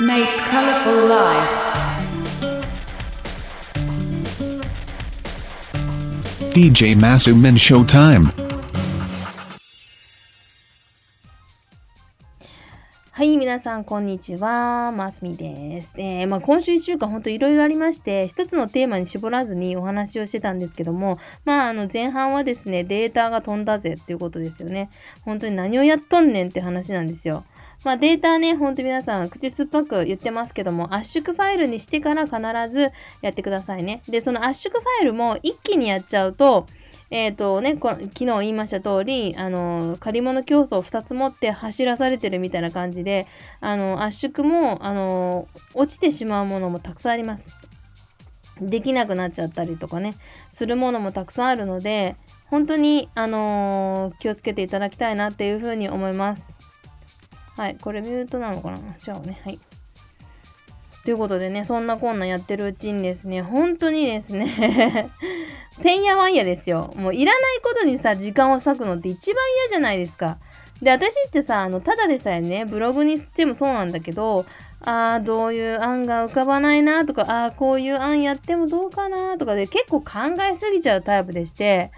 Make colorful life. DJ Masumin Showtime. はい、皆さん、こんにちは。マスミです。えーまあ、今週1週間、本当いろいろありまして、一つのテーマに絞らずにお話をしてたんですけども、まあ、あの、前半はですね、データが飛んだぜっていうことですよね。本当に何をやっとんねんって話なんですよ。まあ、データね、ほんと皆さん、口酸っぱく言ってますけども、圧縮ファイルにしてから必ずやってくださいね。で、その圧縮ファイルも一気にやっちゃうと、えっ、とね、こ昨日言いました通り、あの、借り物競争2つ持って走らされてるみたいな感じで、あの、圧縮も、あの、落ちてしまうものもたくさんあります。できなくなっちゃったりとかね、するものもたくさんあるので、本当に、あの気をつけていただきたいなっていうふうに思います。はい、これミュートなのかな？じゃあね、はい。ということでね、そんなこんなやってるうちにですね、本当にですね、てんやわんやですよ。もういらないことにさ、時間を割くのって一番嫌じゃないですか。で、私ってさ、あの、ただでさえね、ブログにしてもそうなんだけど、ああ、どういう案が浮かばないなとか、ああ、こういう案やってもどうかなとかで結構考えすぎちゃうタイプでして、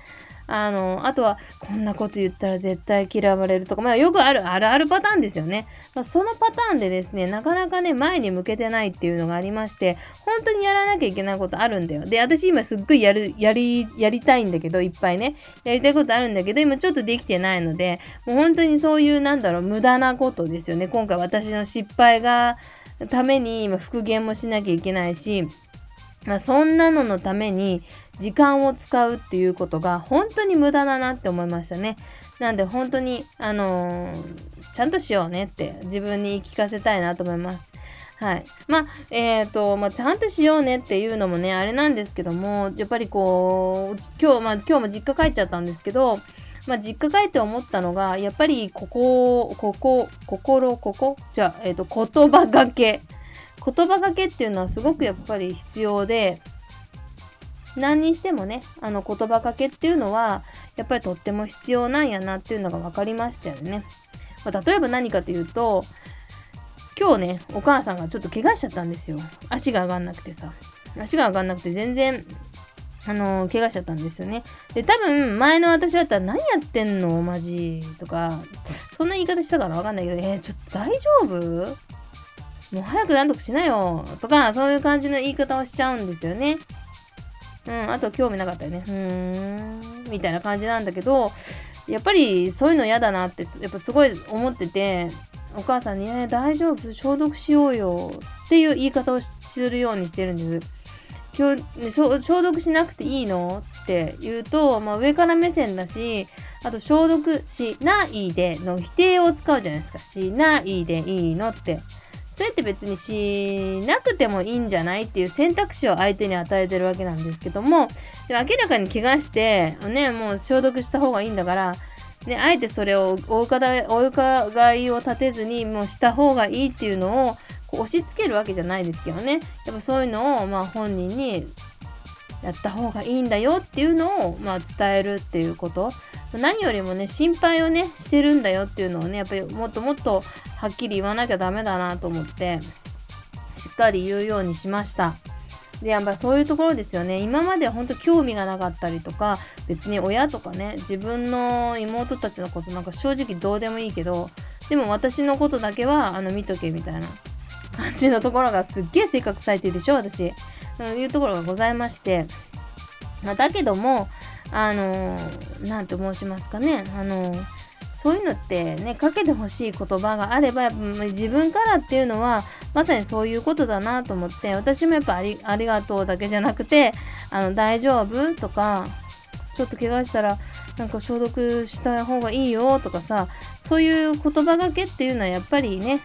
あの、あとは、こんなこと言ったら絶対嫌われるとか、まあよくある、あるあるパターンですよね。まあ、そのパターンでですね、なかなかね、前に向けてないっていうのがありまして、本当にやらなきゃいけないことあるんだよ。で、私今すっごいやる、やり、やりたいんだけど、いっぱいね、やりたいことあるんだけど、今ちょっとできてないので、もう本当にそういう、なんだろう、無駄なことですよね。今回私の失敗が、ために今復元もしなきゃいけないし、まあ、そんなののために時間を使うっていうことが本当に無駄だなって思いましたね。なんで本当に、あのーちゃんとしようねって自分に聞かせたいなと思います。はい。まあ、えっ、と、まあ、ちゃんとしようねっていうのもね、あれなんですけども、やっぱりこう、今日、まあ、今日も実家帰っちゃったんですけど、まあ、実家帰って思ったのが、やっぱりここ、ここ、心、ここじゃあ、えっ、と、言葉がけ。言葉がけっていうのはすごくやっぱり必要で、何にしてもね、あの言葉かけっていうのは、やっぱりとっても必要なんやなっていうのが分かりましたよね。まあ、例えば何かというと、今日ね、お母さんがちょっと怪我しちゃったんですよ。足が上がんなくてさ。足が上がんなくて全然、あの怪我しちゃったんですよね。で、多分、前の私だったら何やってんの？マジとか、そんな言い方したからわかんないけど、えーちょっと大丈夫？もう早くなんとかしなよとか、そういう感じの言い方をしちゃうんですよね。うん、あと興味なかったよね。うーん、みたいな感じなんだけど、やっぱりそういうの嫌だなって、やっぱすごい思ってて、お母さんに、えー大丈夫？消毒しようよっていう言い方をしするようにしてるんです。今日消毒しなくていいの？って言うと、まあ、上から目線だしあと消毒しないでの否定を使うじゃないですか。しないでいいのってそれって別にしなくてもいいんじゃないっていう選択肢を相手に与えてるわけなんですけどもでも明らかに怪我してねもう消毒した方がいいんだからね、あえてそれをお伺いお伺いを立てずにもうした方がいいっていうのをこう押し付けるわけじゃないですけどね。やっぱそういうのをまあ本人にやった方がいいんだよっていうのをまあ伝えるっていうこと。何よりもね心配をねしてるんだよっていうのをねやっぱりもっともっとはっきり言わなきゃダメだなと思ってしっかり言うようにしました。でやっぱそういうところですよね。今まで本当興味がなかったりとか別に親とかね自分の妹たちのことなんか正直どうでもいいけどでも私のことだけはあの見とけみたいな。感じのところがすっげえ性格最低でしょ私。ういうところがございまして、まあ、だけどもあの何と申しますかね。あのそういうのってねかけてほしい言葉があれば自分からっていうのはまさにそういうことだなと思って私もやっぱありありがとうだけじゃなくてあの大丈夫とかちょっと怪我したらなんか消毒した方がいいよとかさそういう言葉がけっていうのはやっぱりね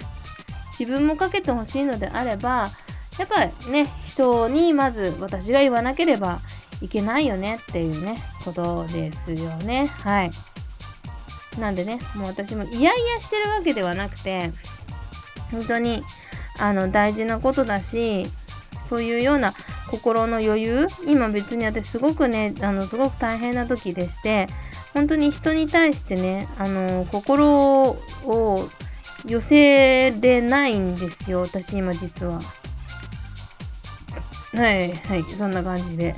自分もかけてほしいのであればやっぱね人にまず私が言わなければいけないよねっていうねことですよね。はい。なんでねもう私もイヤイヤしてるわけではなくて本当にあの大事なことだしそういうような心の余裕今別に私すごくねあのすごく大変な時でして本当に人に対してねあの心を寄せれないんですよ、私今実は。はい、はい、そんな感じで。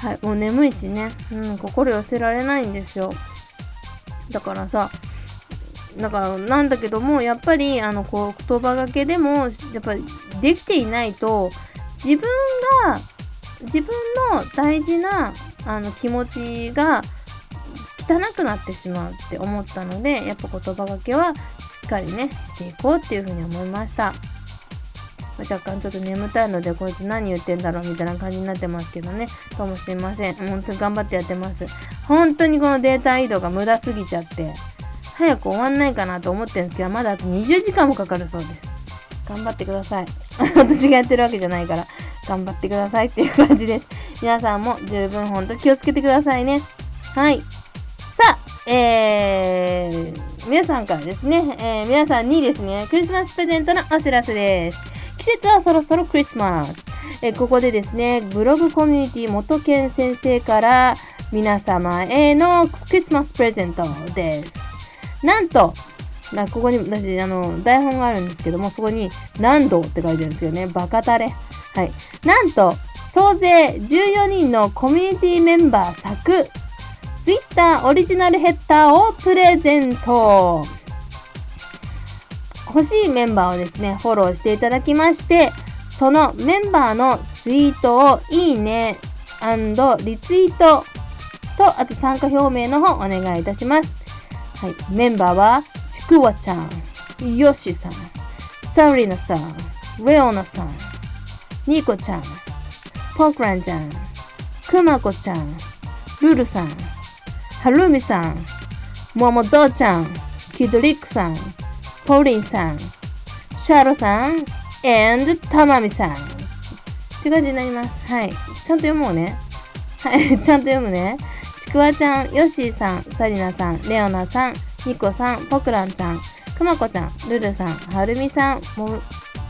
はい、もう眠いしね、うん、心寄せられないんですよ。だからさ、だからなんだけども、やっぱりあのこう言葉がけでも、やっぱりできていないと、自分が、自分の大事なあの気持ちが汚くなってしまうって思ったので、やっぱ言葉がけはしっかりね、していこうっていうふうに思いました。若干ちょっと眠たいのでこいつ何言ってんだろうみたいな感じになってますけどね。どうもすいません。本当に頑張ってやってます。本当にこのデータ移動が無駄すぎちゃって。早く終わんないかなと思ってるんですけどまだあと20時間もかかるそうです。頑張ってください。私がやってるわけじゃないから。頑張ってくださいっていう感じです。皆さんも十分本当気をつけてくださいね。はい。さあえー、皆さんからですね、えー、皆さんにですねクリスマスプレゼントのお知らせです。節はそろそろクリスマス。えここでですね、ブログコミュニティ元健先生から皆様へのクリスマスプレゼントです。なんと、なここに私あの台本があるんですけども、そこに何度って書いてるんですよね。バカタレ。はい。なんと、総勢14人のコミュニティメンバー作、Twitter オリジナルヘッダーをプレゼント。欲しいメンバーをですね、フォローしていただきまして、そのメンバーのツイートをいいねリツイートと、あと参加表明の方お願いいたします。はい。メンバーは、ちくわちゃん、よしさん、サリナさん、レオナさん、ニコちゃん、ポクランちゃん、くまこちゃん、ルルさん、はるみさん、ももぞうちゃん、キドリックさん、ポリンさん、シャロさん、and たまみさん。って感じになります。はい。ちゃんと読もうね。はい。ちゃんと読むね。ちくわちゃん、ヨッシーさん、サリナさん、レオナさん、ニコさん、ポクランちゃん、くまこちゃん、ルルさん、はるみさん、も、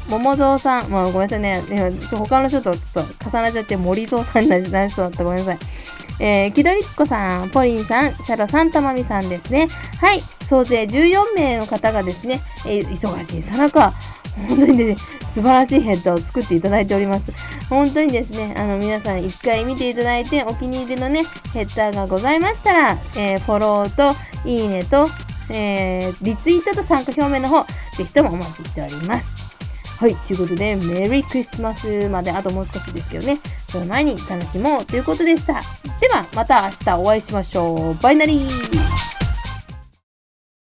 ももぞうさん、もうごめんなさいね。今ちょ他の人とちょっと重なっちゃって、森蔵さんになりそうだった。ごめんなさい。えー、きどりっこさん、ポリンさん、シャロさん、たまみさんですね。はい。総勢14名の方がですね、えー忙しいさなか、本当にね、素晴らしいヘッダーを作っていただいております。本当にですね、あの皆さん一回見ていただいて、お気に入りのね、ヘッダーがございましたら、えーフォローと、いいねと、えーリツイートと参加表明の方、ぜひともお待ちしております。はい、ということで、メリークリスマスまであともう少しですけどね、その前に楽しもうということでした。では、また明日お会いしましょう。バイナリー